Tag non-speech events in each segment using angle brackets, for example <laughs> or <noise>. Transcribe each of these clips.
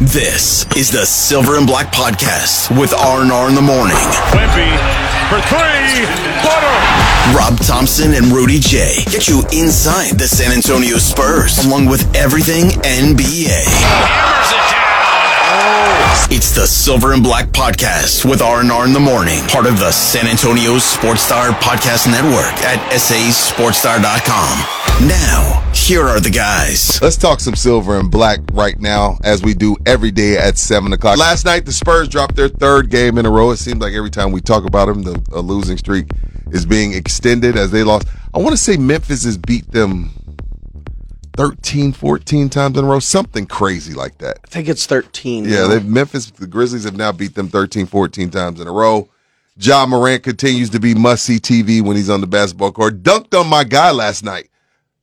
This is the Silver and Black Podcast with R&R in the morning. Wemby for three. Butter. Rob Thompson and Rudy J get you inside the San Antonio Spurs, along with everything NBA. Hammers. It's the Silver and Black Podcast with R&R in the morning, part of the San Antonio Sports Star Podcast Network at sasportstar.com. Now, here are the guys. Let's talk some silver and black right now, as we do every day at 7 o'clock. Last night, the Spurs dropped their third game in a row. It seems like every time we talk about them, the a losing streak is being extended as they lost. I want to say Memphis has beat them 13, 14 times in a row, something crazy like that. I think it's 13. Yeah, they've Memphis, the Grizzlies have now beat them 13, 14 times in a row. Ja Morant continues to be must see TV when he's on the basketball court. Dunked on my guy last night.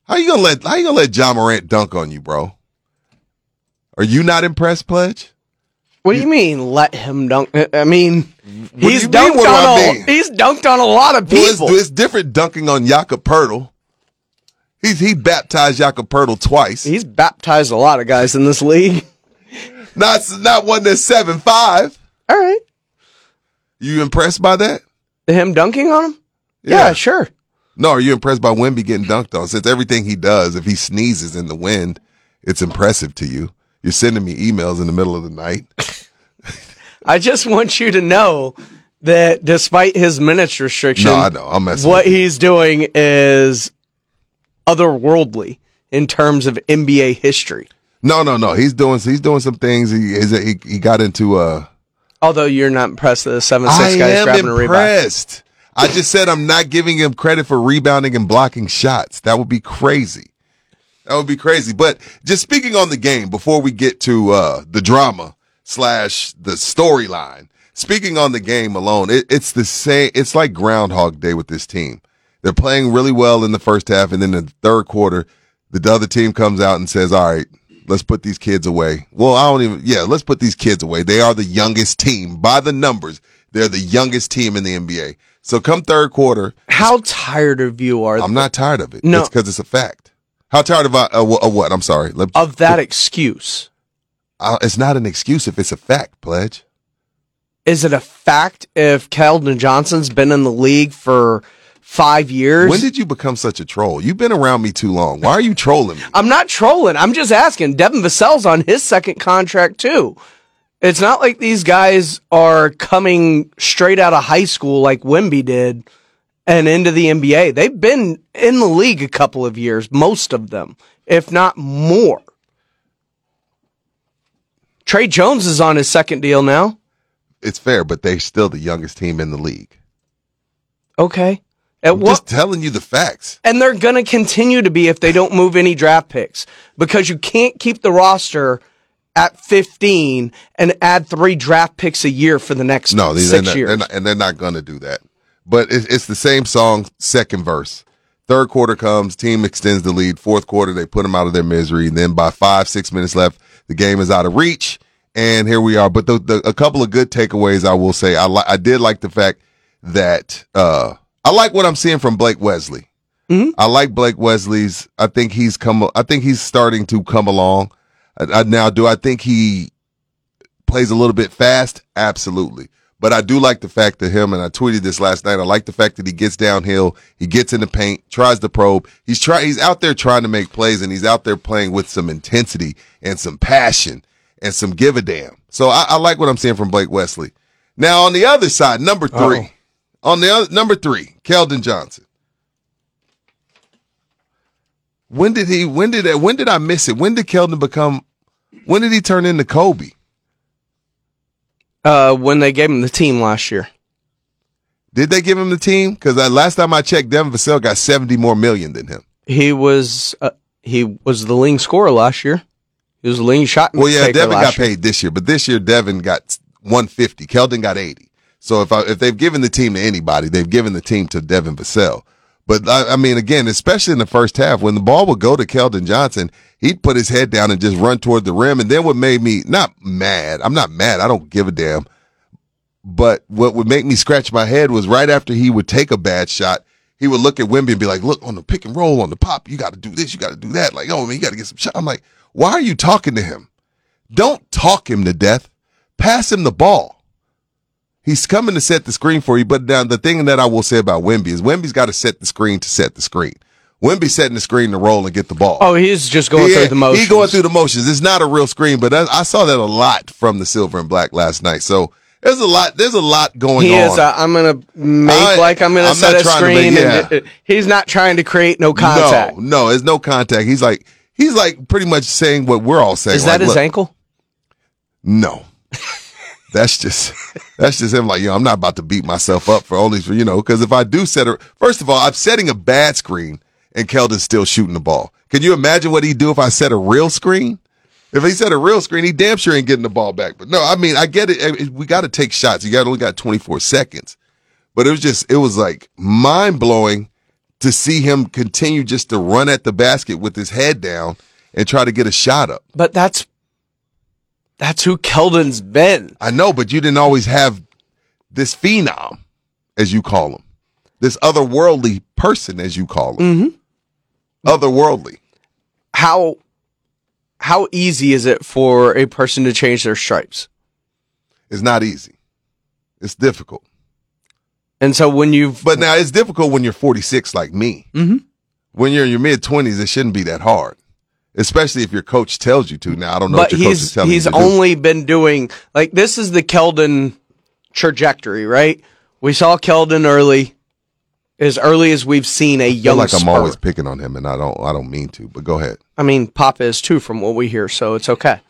How you gonna let how you gonna let Ja Morant dunk on you, bro? Are you not impressed, Pledge? What do you mean? Let him dunk? I- mean, he's mean, dunked I on a mean? he's dunked on a lot of Well, it's, people. it's different dunking on Jakob Poeltl. He's he baptized Jakob Poeltl twice. he's baptized a lot of guys in this league. <laughs> not not one that's seven five. All right, You impressed by that? him dunking on him? Yeah, sure. No, are you impressed by Wemby getting dunked on? Since everything he does, if he sneezes in the wind, it's impressive to you. You're sending me emails in the middle of the night. <laughs> I just want you to know that despite his minutes restriction, No, I know. I'm messing what with he's doing is otherworldly in terms of NBA history. No, no, no. He's doing he's doing some things. He is he, he got into uh Although you're not impressed that the seven six guys am grabbing a rebound. impressed. I just said I'm not giving him credit for rebounding and blocking shots. That would be crazy. That would be crazy. But just speaking on the game before we get to uh, the drama slash the storyline. Speaking on the game alone, it, it's the same. It's like Groundhog Day with this team. They're playing really well in the first half, and then in the third quarter, the other team comes out and says, "All right, let's put these kids away." Well, I don't even. Yeah, let's put these kids away. They are the youngest team by the numbers. They're the youngest team in the NBA. So come third quarter, How tired of you are I'm not tired of it. No. it's because it's a fact. How tired of, I, uh, what? I'm sorry. Let, of that excuse? uh, it's not an excuse if it's a fact, pledge. Is it a fact if Keldon Johnson's been in the league for five years? When did you become such a troll? You've been around me too long. Why are you trolling me? I'm not trolling. I'm just asking. Devin Vassell's on his second contract too. It's not like these guys are coming straight out of high school like Wemby did and into the NBA. They've been in the league a couple of years, most of them, if not more. Tre Jones is on his second deal now. It's fair, but they're still the youngest team in the league. Okay. At I'm what just telling you the facts. and they're going to continue to be if they don't move any draft picks because you can't keep the roster at 15 and add three draft picks a year for the next No, they're six not, years. they're not, and they're not going to do that. But it's, it's the same song, second verse. Third quarter comes, team extends the lead. Fourth quarter, they put them out of their misery. And then by five, six minutes left, the game is out of reach. And here we are. But the, the, a couple of good takeaways, I will say. I li- I did like the fact that uh, I like what I'm seeing from Blake Wesley. I like Blake Wesley's. I think he's come. I think he's starting to come along. I, I, now, do I think he plays a little bit fast? Absolutely. But I do like the fact that him, and I tweeted this last night. I like the fact that he gets downhill, he gets in the paint, tries to probe. He's try, he's out there trying to make plays, and he's out there playing with some intensity and some passion and some give a damn. So I, I like what I'm seeing from Blake Wesley. Now on the other side, number 3 on the other number three, Keldon Johnson. When did he? When did that? when did I miss it? When did Keldon become? When did he turn into Kobe? uh, when they gave him the team last year. Did they give him the team? Because last time I checked, Devin Vassell got seventy more million than him. He was uh, he was the leading scorer last year. He was a leading shot. Well, yeah, Devin got year. paid this year, but this year Devin got 150. Keldon got 80. So if I, if they've given the team to anybody, they've given the team to Devin Vassell. But I, I mean, again, especially in the first half, when the ball would go to Keldon Johnson, he'd put his head down and just run toward the rim. And then what made me not mad, I'm not mad, I don't give a damn. But what would make me scratch my head was right after he would take a bad shot, he would look at Wemby and be like, "Look on the pick and roll, on the pop, you got to do this, you got to do that." Like, oh man, you got to get some shot. I'm like, why are you talking to him? Don't talk him to death. Pass him the ball. He's coming to set the screen for you. But now the thing that I will say about Wemby is Wemby's got to set the screen to set the screen. Wemby setting the screen to roll and get the ball. Oh, he's just going Yeah, through the motions. He's going through the motions. It's not a real screen, but I, I saw that a lot from the silver and black last night. So there's a lot. There's a lot going He on. is. I'm gonna make I- like I'm gonna I'm set a screen, make- yeah. it- he's not trying to create no contact. No, no, it's no contact. He's like he's like pretty much saying what we're all saying. is that Like, his look, ankle? No. <laughs> that's just <laughs> that's just him like, yo, I'm not about to beat myself up for only for, you know, because if I do set a first of all, I'm setting a bad screen and Keldon's still shooting the ball. Can you imagine what he'd do if I set a real screen? If he set a real screen, he damn sure ain't getting the ball back. But no, I mean, I get it. We got to take shots. You got only got 24 seconds. But it was just, it was like mind blowing to see him continue just to run at the basket with his head down and try to get a shot up. But that's that's who Keldon's been. I know, but you didn't always have this phenom, as you call him, this otherworldly person, as you call him, otherworldly. How how easy is it for a person to change their stripes? It's not easy. It's difficult. And so when you've But now it's difficult when you're 46 like me. Mhm. When you're in your mid 20s, it shouldn't be that hard, especially if your coach tells you to. Now I don't know but what your coach is he's telling he's you to do. only been doing like this is the Keldon trajectory, right? We saw Keldon early, as early as we've seen a I feel young. like I'm always picking on him, and I don't. I don't mean to, but go ahead. I mean, Papa is too, from what we hear, so it's okay.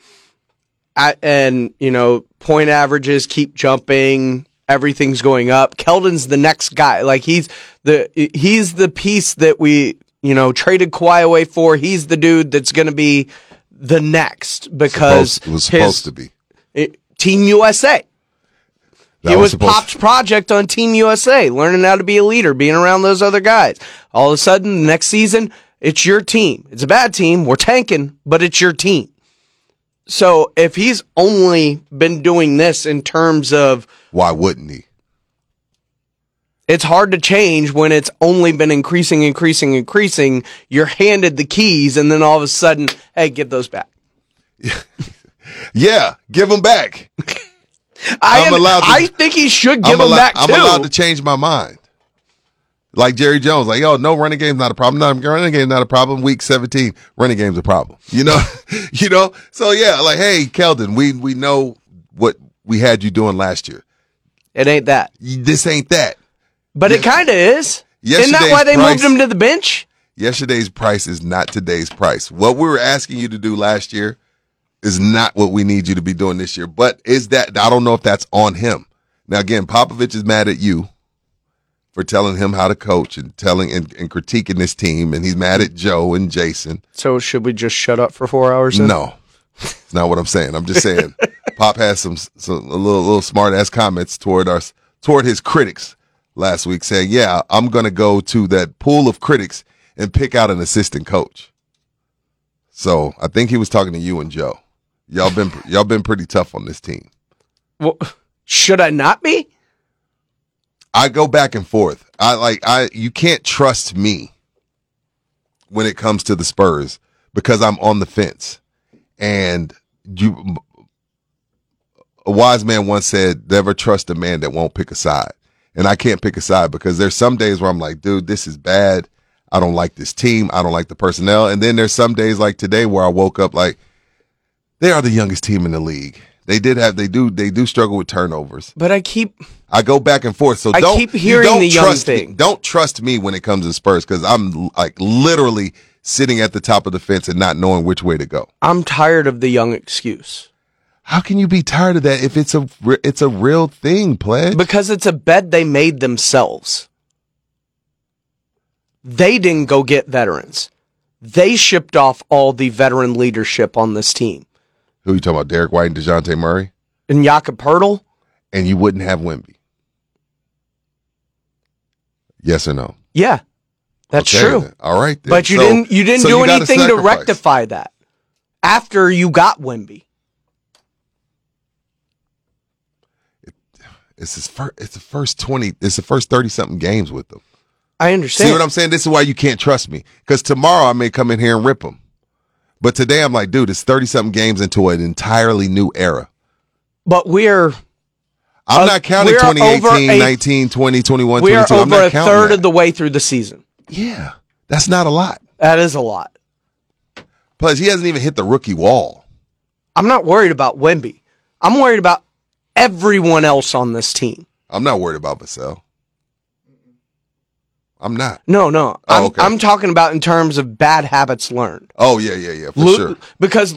I, and you know, point averages keep jumping. Everything's going up. Keldon's the next guy. Like he's the he's the piece that we you know traded Kawhi away for. He's the dude that's going to be the next because Supposed- it was his- supposed to be. it- Team USA. That he was, supposed- Pop's project on Team USA, learning how to be a leader, being around those other guys. All of a sudden, the next season, it's your team. It's a bad team. We're tanking, but it's your team. So if he's only been doing this in terms of Why wouldn't he? It's hard to change when it's only been increasing, increasing, increasing. You're handed the keys, and then all of a sudden, hey, give those back. <laughs> Yeah, give him back. I, I'm allowed to- I think he should give I'm, them allo- back I'm too. allowed to change my mind. Like Jerry Jones, like, yo, no running game's not a problem. No, running game's not a problem. Week 17, running game's a problem. You know, <laughs> you know? So yeah, like, hey, Keldon, we, we know what we had you doing last year. it ain't that. This ain't that. But it kind of is. Isn't that why they price- moved him to the bench? Yesterday's price is not today's price. What we were asking you to do last year is not what we need you to be doing this year. But is that, I don't know if that's on him. Now, again, Popovich is mad at you for telling him how to coach and telling and, and critiquing this team. And he's mad at Joe and Jason. So should we just shut up for four hours? then? No, it's not what I'm saying. I'm just saying <laughs> Pop has some, some a little, little smart ass comments toward us, toward his critics last week saying, yeah, I'm going to go to that pool of critics and pick out an assistant coach. So I think he was talking to you and Joe. Y'all been, y'all been pretty tough on this team. Well, should I not be? I go back and forth. I like I you can't trust me when it comes to the Spurs because I'm on the fence. And you a wise man once said, never trust a man that won't pick a side. And I can't pick a side because there's some days where I'm like, dude, this is bad. I don't like this team. I don't like the personnel. And then there's some days like today where I woke up like they are the youngest team in the league. They did have they do they do struggle with turnovers. But I keep I go back and forth. So I don't keep hearing don't the young trust me. thing. Don't trust me when it comes to Spurs because I'm like literally sitting at the top of the fence and not knowing which way to go. I'm tired of the young excuse How can you be tired of that if it's a it's a real thing, pledge? because it's a bed they made themselves. They didn't go get veterans. They shipped off all the veteran leadership on this team. Who are you talking about? Derrick White and Dejounte Murray, And Jakob Poeltl? and you wouldn't have Wemby. Yes or no? Yeah. That's Okay, true. then. All right, then. But you So- didn't you didn't so do gotta anything to rectify that after you got Wemby. It's his first. It's the first twenty. It's the first thirty something games with them. I understand. See what I'm saying? This is why you can't trust me. Because tomorrow I may come in here and rip them. But today I'm like, dude, it's 30 something games into an entirely new era. but we're I'm Uh, not counting we're over 2018, a- 19, 20, 21, we are 22. I'm over a third that. of the way through the season. Yeah. That's not a lot. That is a lot. Plus, he hasn't even hit the rookie wall. I'm not worried about Wemby. I'm worried about everyone else on this team. I'm not worried about Vassell. I'm not. No, no. Oh, I'm, okay. I'm talking about in terms of bad habits learned. Oh, yeah, yeah, yeah, for Lo- sure. Because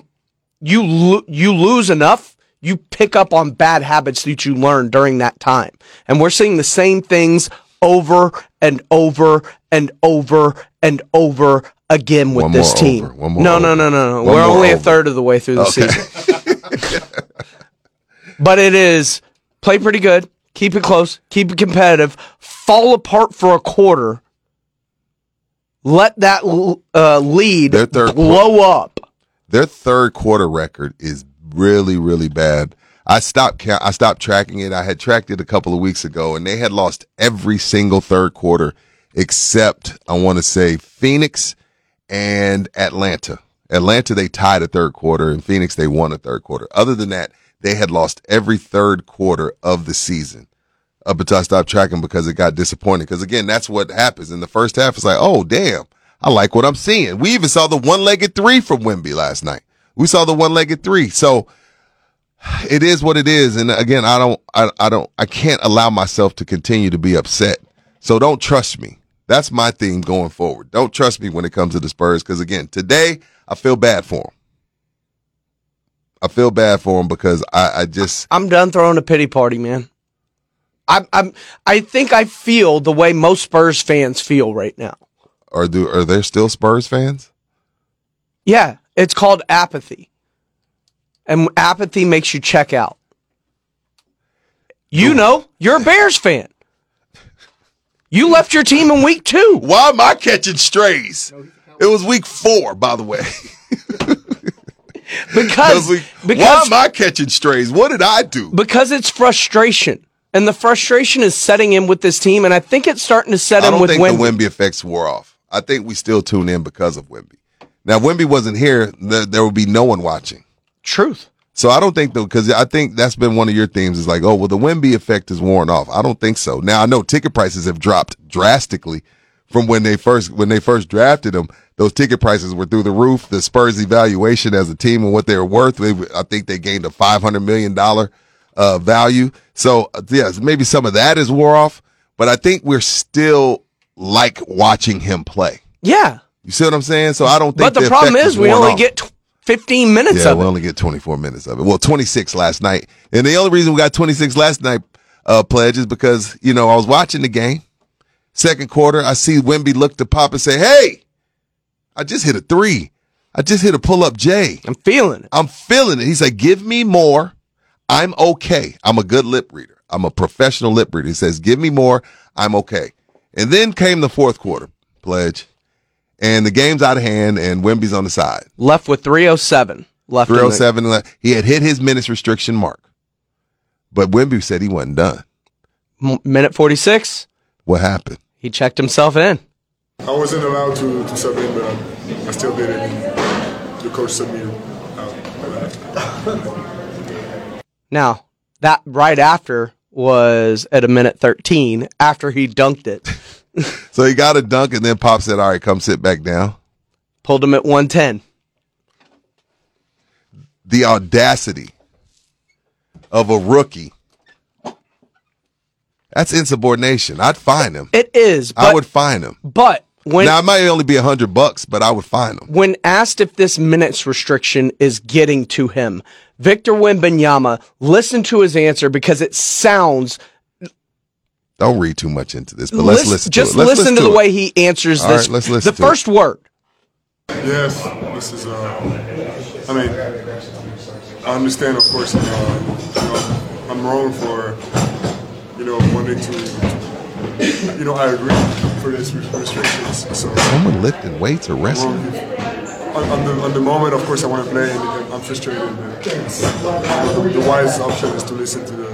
you lo- you lose enough, you pick up on bad habits that you learn during that time. And we're seeing the same things over and over and over and over again with One this more team. over, one more no, no, over. no, no, no. One We're only a third of the way through the Okay. season. <laughs> but it is play pretty good, keep it close, keep it competitive, fall apart for a quarter, let that uh, lead Their third blow up. Their third quarter record is really, really bad. I stopped. I stopped tracking it. I had tracked it a couple of weeks ago, and they had lost every single third quarter except I want to say Phoenix and Atlanta. Atlanta they tied a third quarter, and Phoenix they won a third quarter. Other than that, they had lost every third quarter of the season. Up I stopped tracking because it got disappointing. Because again, that's what happens in the first half. It's like, oh damn, I like what I'm seeing. We even saw the one-legged three from Wemby last night. We saw the one-legged three. So it is what it is. And again, I don't, I, I don't, I can't allow myself to continue to be upset. So don't trust me. That's my theme going forward. Don't trust me when it comes to the Spurs. Because again, today I feel bad for them. I feel bad for him because I, I just, I'm done throwing a pity party, man. I'm, I'm, I think I feel the way most Spurs fans feel right now. are do, are there still Spurs fans? Yeah, it's called apathy. And apathy makes you check out. You know, you're a Bears fan. You left your team in week two. Why am I catching strays? It was week four, by the way. <laughs> <laughs> Because, was week- why am I catching strays? What did I do? because it's frustration. And the frustration is setting in with this team, and I think it's starting to set I in don't with think the Wemby effects wore off. I think we still tune in because of Wemby. Now, if Wemby wasn't here, there, there would be no one watching. Truth. So I don't think though, because I think that's been one of your themes is like, oh, well, the Wemby effect is worn off. I don't think so. Now I know ticket prices have dropped drastically from when they first when they first drafted him. Those ticket prices were through the roof. The Spurs' evaluation as a team and what they're worth, they, I think they gained a five hundred million dollar uh, value. So uh, yes, maybe some of that is wore off, but I think we're still like watching him play. Yeah. You see what I'm saying? So I don't think. But the, problem effect is, we only off. get tw- 15 minutes Yeah, we it. only get 24 minutes of it. Well, 26 last night. And the only reason we got 26 last night, uh, pledge is because, you know, I was watching the game. Second quarter, I see Wemby look to pop and say, Hey, I just hit a three. I just hit a pull up J. I'm feeling it. I'm feeling it. He said, Give me more. I'm okay. I'm a good lip reader. I'm a professional lip reader. He says, Give me more. I'm okay. And then came the fourth quarter, pledge. And the game's out of hand, and Wemby's on the side. Left with 307 left. in the- 307 left. He had hit his minutes restriction mark. But Wemby said he wasn't done. M- minute 46. What happened? He checked himself in. I wasn't allowed to, to sub in, but I, I still did it. And the coach subbed me out. <laughs> Now, that right after was at a minute 13 after he dunked it. <laughs> So he got a dunk and then Pop said, All right, come sit back down. Pulled him at 110. The audacity of a rookie. That's insubordination. I'd fine him. It is, but, I would fine him. but when now it might only be a hundred bucks, but I would find him. when asked if this minutes restriction is getting to him, Victor Wembanyama listened to his answer because it sounds Don't read too much into this, but let's listen. just to it. Let's listen to the it. way he answers All this. right, let's listen the to it. first word. Yes, this is. Uh, I mean, I understand, of course, uh, you know, I'm wrong for, you know, wanting to, you know, I agree for this restrictions. So Someone lifting weights or wrestling? on, on the on the moment, of course, I want to play, and I'm frustrated. But the, the wise option is to listen to the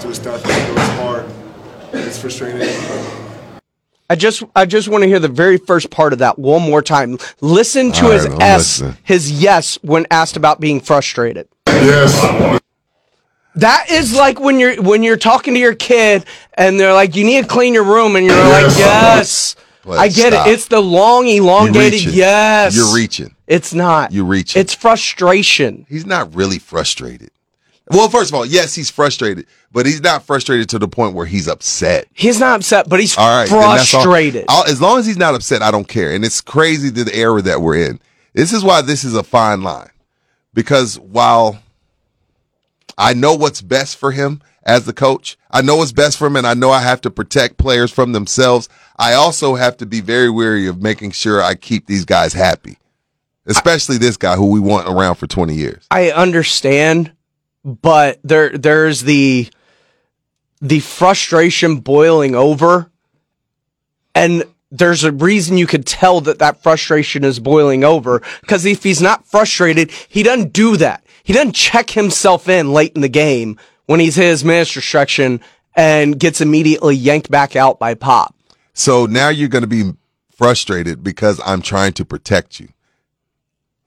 to the staff. I know it's hard, and it's frustrating. I just I just want to hear the very first part of that one more time. Listen to All his right, I'm S, listening. his yes when asked about being frustrated. Yes. That is like when you're when you're talking to your kid and they're like, "You need to clean your room," and you're like, Yes. But I get stop. it. It's the long, You're elongated yes. You're reaching. It's not. You're reaching. It's frustration. He's not really frustrated. Well, first of all, yes, he's frustrated, but he's not frustrated to the point where he's upset. He's not upset, but he's All right. that's all- frustrated. As long as he's not upset, I don't care. And it's crazy the era that we're in. This is why this is a fine line. Because while I know what's best for him as the coach, I know what's best for him, and I know I have to protect players from themselves. I also have to be very wary of making sure I keep these guys happy, especially this guy who we want around for 20 years. I understand, but there there's the the frustration boiling over, and there's a reason you could tell that that frustration is boiling over because if he's not frustrated, he doesn't do that. He doesn't check himself in late in the game when he's hit his minutes restriction and gets immediately yanked back out by Pop. So now you're going to be frustrated because I'm trying to protect you.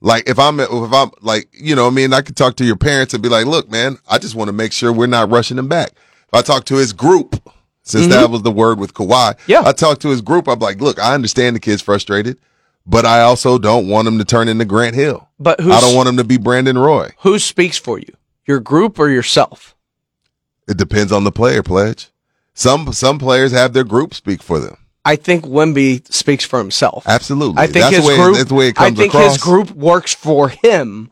Like if I'm if I'm like you know I mean I could talk to your parents and be like, look, man, I just want to make sure we're not rushing him back. If I talk to his group, since that was the word with Kawhi, Mm-hmm. Yeah. I talk to his group. I'm like, look, I understand the kid's frustrated, but I also don't want him to turn into Grant Hill. But who's, I don't want him to be Brandon Roy. who speaks for you? Your group or yourself? It depends on the player, pledge. Some some players have their group speak for them. I think Wemby speaks for himself. Absolutely. I think that's his the way, group. That's the way it I think across. his group works for him,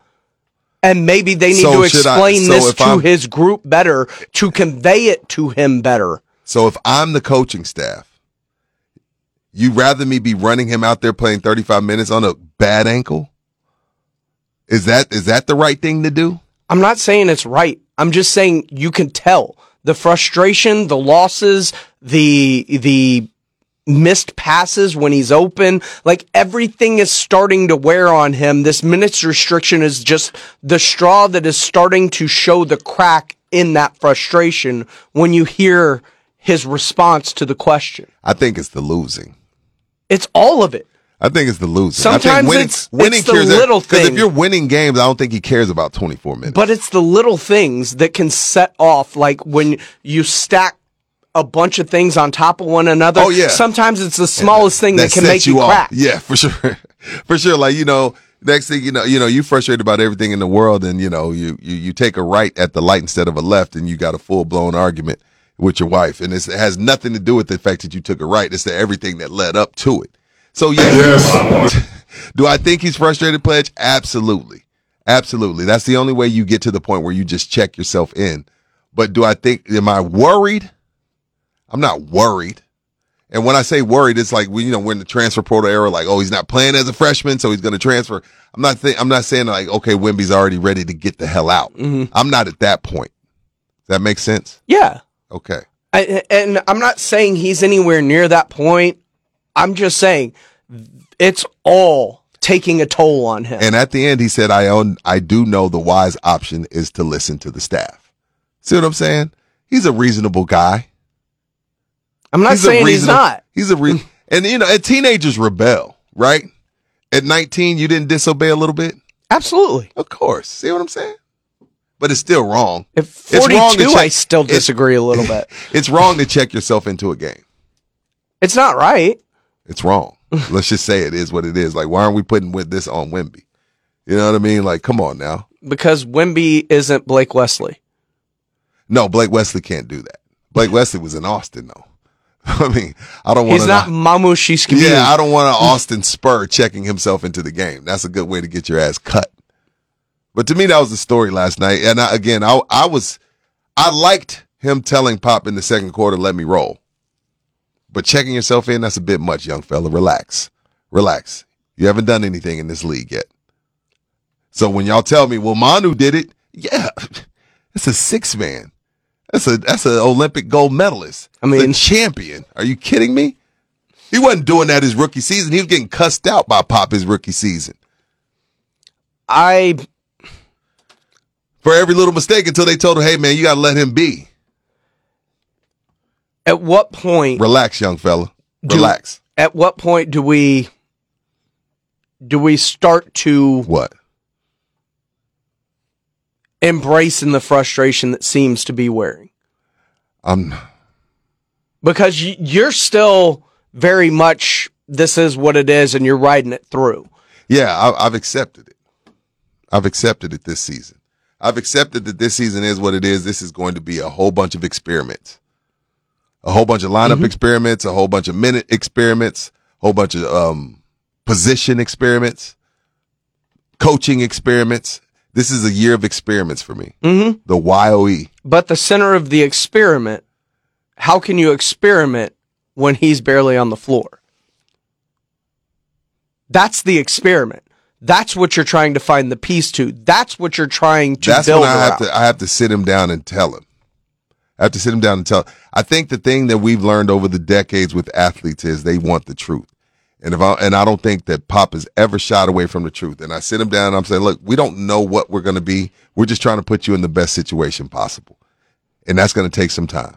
and maybe they need So to should I- explain so this to I'm- his group better to convey it to him better. So if I'm the coaching staff, you rather me be running him out there playing 35 minutes on a bad ankle? Is that is that the right thing to do? I'm not saying it's right. I'm just saying you can tell the frustration, the losses, the the missed passes when he's open, like everything is starting to wear on him. This minutes restriction is just the straw that is starting to show the crack in that frustration when you hear his response to the question. I think it's the losing. It's all of it. I think it's the losing. I Sometimes think winning, it's- winning it's the cares little because if you're winning games, I don't think he cares about 24 minutes. But it's the little things that can set off, like when you stack a bunch of things on top of one another. Oh, yeah. Sometimes it's the smallest thing that, can make you, off. crack. Yeah, <laughs> for sure. for sure. Like, you know, next thing you know, you know, you frustrated about everything in the world and you know, you you, you take a right at the light instead of a left and you got a full blown argument with your wife. And it's, it has nothing to do with the fact that you took a right. It's the everything that led up to it. So yeah, Yes. <laughs> do I think he's frustrated, Pledge? Absolutely. Absolutely. That's the only way you get to the point where you just check yourself in. But do I think, am I worried? I'm not worried. And when I say worried, it's like we, you know, we're in the transfer portal era. Like, oh, he's not playing as a freshman, so he's going to transfer. I'm not. Th- I'm not saying like, okay, Wemby's already ready to get the hell out. Mm-hmm. I'm not at that point. Does that make sense? Yeah. Okay. I, and I'm not saying he's anywhere near that point. I'm just saying it's all taking a toll on him. And at the end, he said, I own, I do know the wise option is to listen to the staff. See what I'm saying? He's a reasonable guy. I'm not he's saying he's not. He's a re- <laughs> and you know, and teenagers rebel, right? At 19, you didn't disobey a little bit. Absolutely. Of course. See what I'm saying? But it's still wrong. At It's wrong to 42, I still disagree a little bit. <laughs> It's wrong to check yourself into a game. It's not right. It's wrong. <laughs> Let's just say it is what it is. Like, why aren't we putting with this on Wemby? You know what I mean? Like, come on now. because Wemby isn't Blake Wesley. No, Blake Wesley can't do that. Blake Wesley was in Austin though. <laughs> I mean, I don't want He's not Mamu Shiskimi. Yeah, I don't want an Austin Spur checking himself into the game. That's a good way to get your ass cut. But to me, that was the story last night. And I, again, I, I was, I liked him telling Pop in the second quarter, "Let me roll." But checking yourself in, that's a bit much, young fella. Relax, relax. You haven't done anything in this league yet. So when y'all tell me, well, Manu did it, yeah, <laughs> it's a six man. That's a that's an Olympic gold medalist. I mean- champion. Are you kidding me? He wasn't doing that his rookie season. He was getting cussed out by Pop his rookie season I for every little mistake until they told him, "Hey, man, you got to let him be. at what point Relax, young fella. Do- Relax." at what point do we do we start to what? embracing the frustration that seems to be wearing? I'm Because you're still very much this is what it is and you're riding it through. Yeah, I, I've accepted it. I've accepted it this season. I've accepted that this season is what it is. This is going to be a whole bunch of experiments, a whole bunch of lineup experiments, a whole bunch of minute experiments, a whole bunch of um, position experiments, coaching experiments. This is a year of experiments for me. Mm-hmm. The YOE. But the center of the experiment, how can you experiment when he's barely on the floor? That's the experiment. That's what you're trying to find the piece to. That's what you're trying to That's build when I have to I have to sit him down and tell him. I have to sit him down and tell. I think the thing that we've learned over the decades with athletes is they want the truth. And if I and I don't think that Pop has ever shied away from the truth. And I sit him down and I'm saying, look, we don't know what we're going to be. We're just trying to put you in the best situation possible, and that's going to take some time.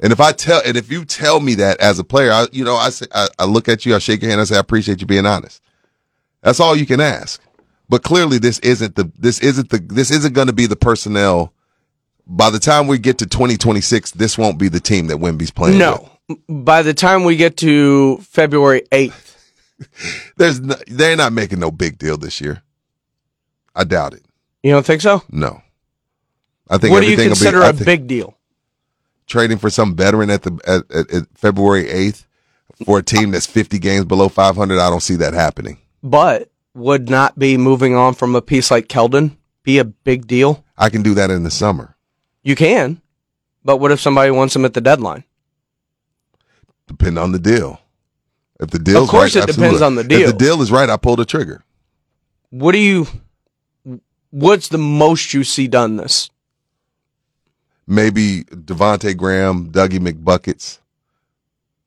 And if I tell, and if you tell me that as a player, I, you know, I say, I, I look at you, I shake your hand, I say, I appreciate you being honest. That's all you can ask. But clearly, this isn't the this isn't the this isn't going to be the personnel. By the time we get to 2026, this won't be the team that Wemby's playing. with. No. By the time we get to February 8th, <laughs> there's no, they're not making no big deal this year. I doubt it. you don't think so? No, I think What do you consider be, a big deal? trading for some veteran at the at, at, at February 8th for a team that's 50 games below 500. I don't see that happening. But would not be moving on from a piece like Keldon be a big deal? I can do that in the summer. You can. But what if somebody wants him at the deadline? Depend on the deal. If the deal, Of course it depends on the deal. If the deal is right, I pull the trigger. What do you what's the most you see done this? Maybe Devonte Graham, Dougie McBuckets,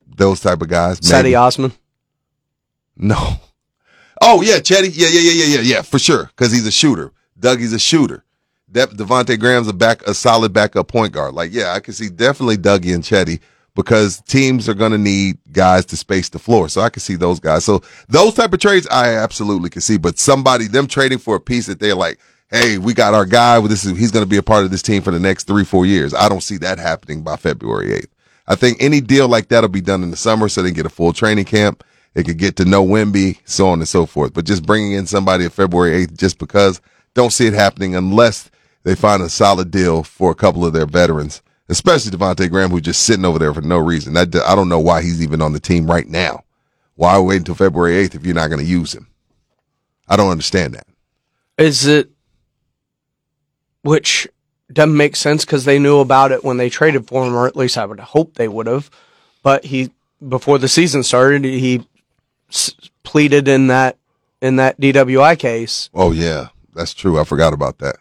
those type of guys. Maybe. Cedi Osman? No. Oh yeah, Chetty. Yeah, yeah, yeah, yeah, yeah, yeah, for sure. Because he's a shooter. Dougie's a shooter. De- Devontae Graham's a back, a solid backup point guard. Like, yeah, I can see definitely Dougie and Chetty because teams are going to need guys to space the floor. So I can see those guys. So those type of trades, I absolutely can see. But somebody them trading for a piece that they're like, hey, we got our guy. This is he's going to be a part of this team for the next three, four years. I don't see that happening by February eighth. I think any deal like that'll be done in the summer so they get a full training camp. They could get to know Wemby, so on and so forth. But just bringing in somebody at February 8th just because, don't see it happening unless they find a solid deal for a couple of their veterans, especially Devontae Graham, who's just sitting over there for no reason. That, I don't know why he's even on the team right now. Why wait until February 8th if you're not going to use him? I don't understand that. Is it which doesn't make sense because they knew about it when they traded for him, or at least I would hope they would have. But he, before the season started, he pleaded in that in that DWI case. Oh, yeah, that's true. I forgot about that.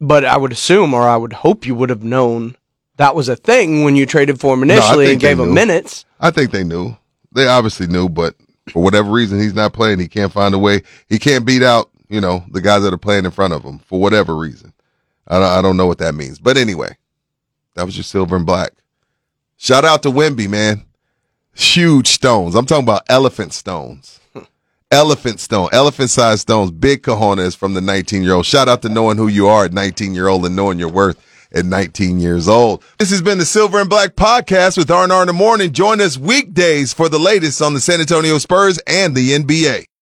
But I would assume, or I would hope, you would have known that was a thing when you traded for him initially think and gave him minutes. I think they knew. They obviously knew, but for whatever reason, he's not playing. He can't find a way. He can't beat out, you know, the guys that are playing in front of him for whatever reason. I don't, I don't know what that means. But anyway, that was your silver and black. Shout out to Wemby, man. Huge stones. I'm talking about elephant stones. <laughs> Elephant stone, elephant sized stones, big cojones from the 19 year old. Shout out to knowing who you are at 19 year old and knowing your worth at 19 years old. This has been the Silver and Black podcast with R&R in the morning. Join us weekdays for the latest on the San Antonio Spurs and the NBA.